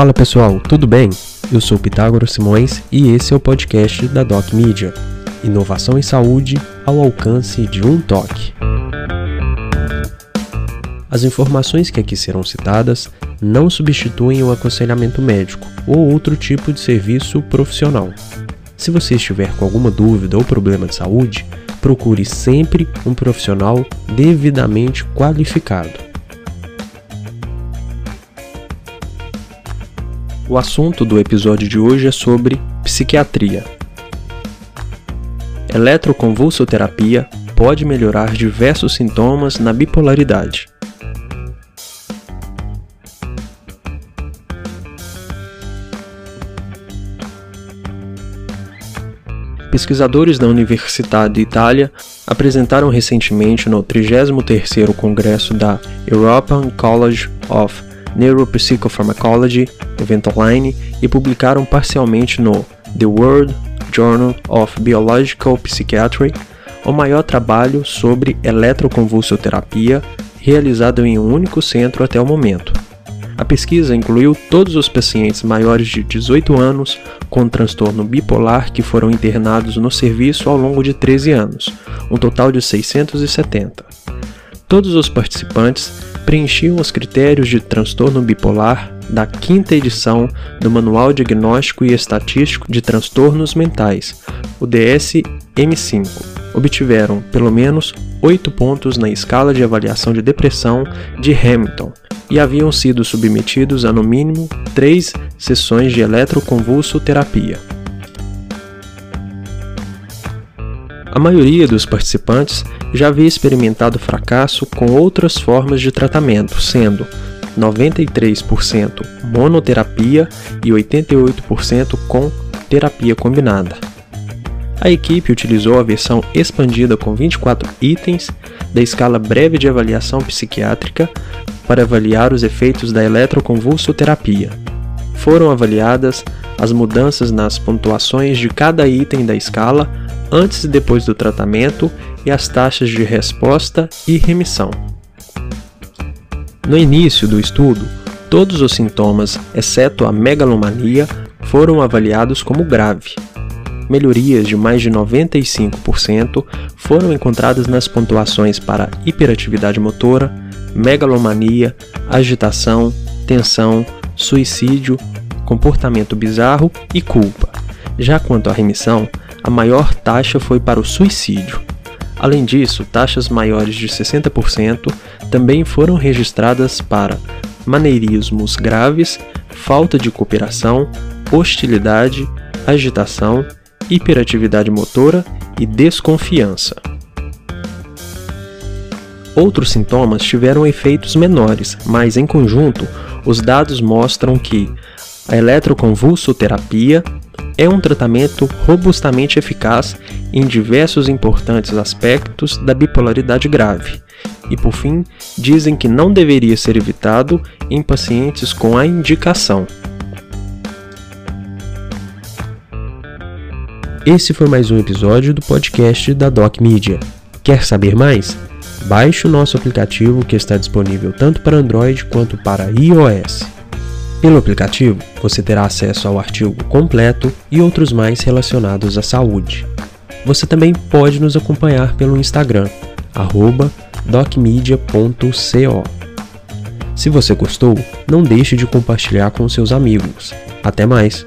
Fala pessoal, tudo bem? Eu sou Pitágoras Simões e esse é o podcast da Doc Media. Inovação em saúde ao alcance de um toque. As informações que aqui serão citadas não substituem o aconselhamento médico ou outro tipo de serviço profissional. Se você estiver com alguma dúvida ou problema de saúde, procure sempre um profissional devidamente qualificado. O assunto do episódio de hoje é sobre psiquiatria. Eletroconvulsoterapia pode melhorar diversos sintomas na bipolaridade. Pesquisadores da Universidade de Itália apresentaram recentemente no 33º Congresso da European College of Neuropsychopharmacology, evento online, e publicaram parcialmente no The World Journal of Biological Psychiatry o maior trabalho sobre eletroconvulsoterapia realizado em um único centro até o momento. A pesquisa incluiu todos os pacientes maiores de 18 anos com transtorno bipolar que foram internados no serviço ao longo de 13 anos, um total de 670. Todos os participantes preenchiam os critérios de transtorno bipolar da quinta edição do Manual Diagnóstico e Estatístico de Transtornos Mentais, o DSM-5. Obtiveram pelo menos 8 pontos na escala de avaliação de depressão de Hamilton e haviam sido submetidos a no mínimo 3 sessões de eletroconvulsoterapia. A maioria dos participantes já havia experimentado fracasso com outras formas de tratamento, sendo 93% monoterapia e 88% com terapia combinada. A equipe utilizou a versão expandida com 24 itens da escala breve de avaliação psiquiátrica para avaliar os efeitos da eletroconvulsoterapia. Foram avaliadas as mudanças nas pontuações de cada item da escala antes e depois do tratamento e as taxas de resposta e remissão. No início do estudo, todos os sintomas, exceto a megalomania, foram avaliados como grave. Melhorias de mais de 95% foram encontradas nas pontuações para hiperatividade motora, megalomania, agitação, tensão, suicídio, comportamento bizarro e culpa. Já quanto à remissão, a maior taxa foi para o suicídio. Além disso, taxas maiores de 60% também foram registradas para maneirismos graves, falta de cooperação, hostilidade, agitação, hiperatividade motora e desconfiança. Outros sintomas tiveram efeitos menores, mas em conjunto, os dados mostram que a eletroconvulsoterapia é um tratamento robustamente eficaz em diversos importantes aspectos da bipolaridade grave. E por fim, dizem que não deveria ser evitado em pacientes com a indicação. Esse foi mais um episódio do podcast da Doc Media. Quer saber mais? Baixe o nosso aplicativo que está disponível tanto para Android quanto para iOS. Pelo aplicativo, você terá acesso ao artigo completo e outros mais relacionados à saúde. Você também pode nos acompanhar pelo Instagram, docmedia.co. Se você gostou, não deixe de compartilhar com seus amigos. Até mais!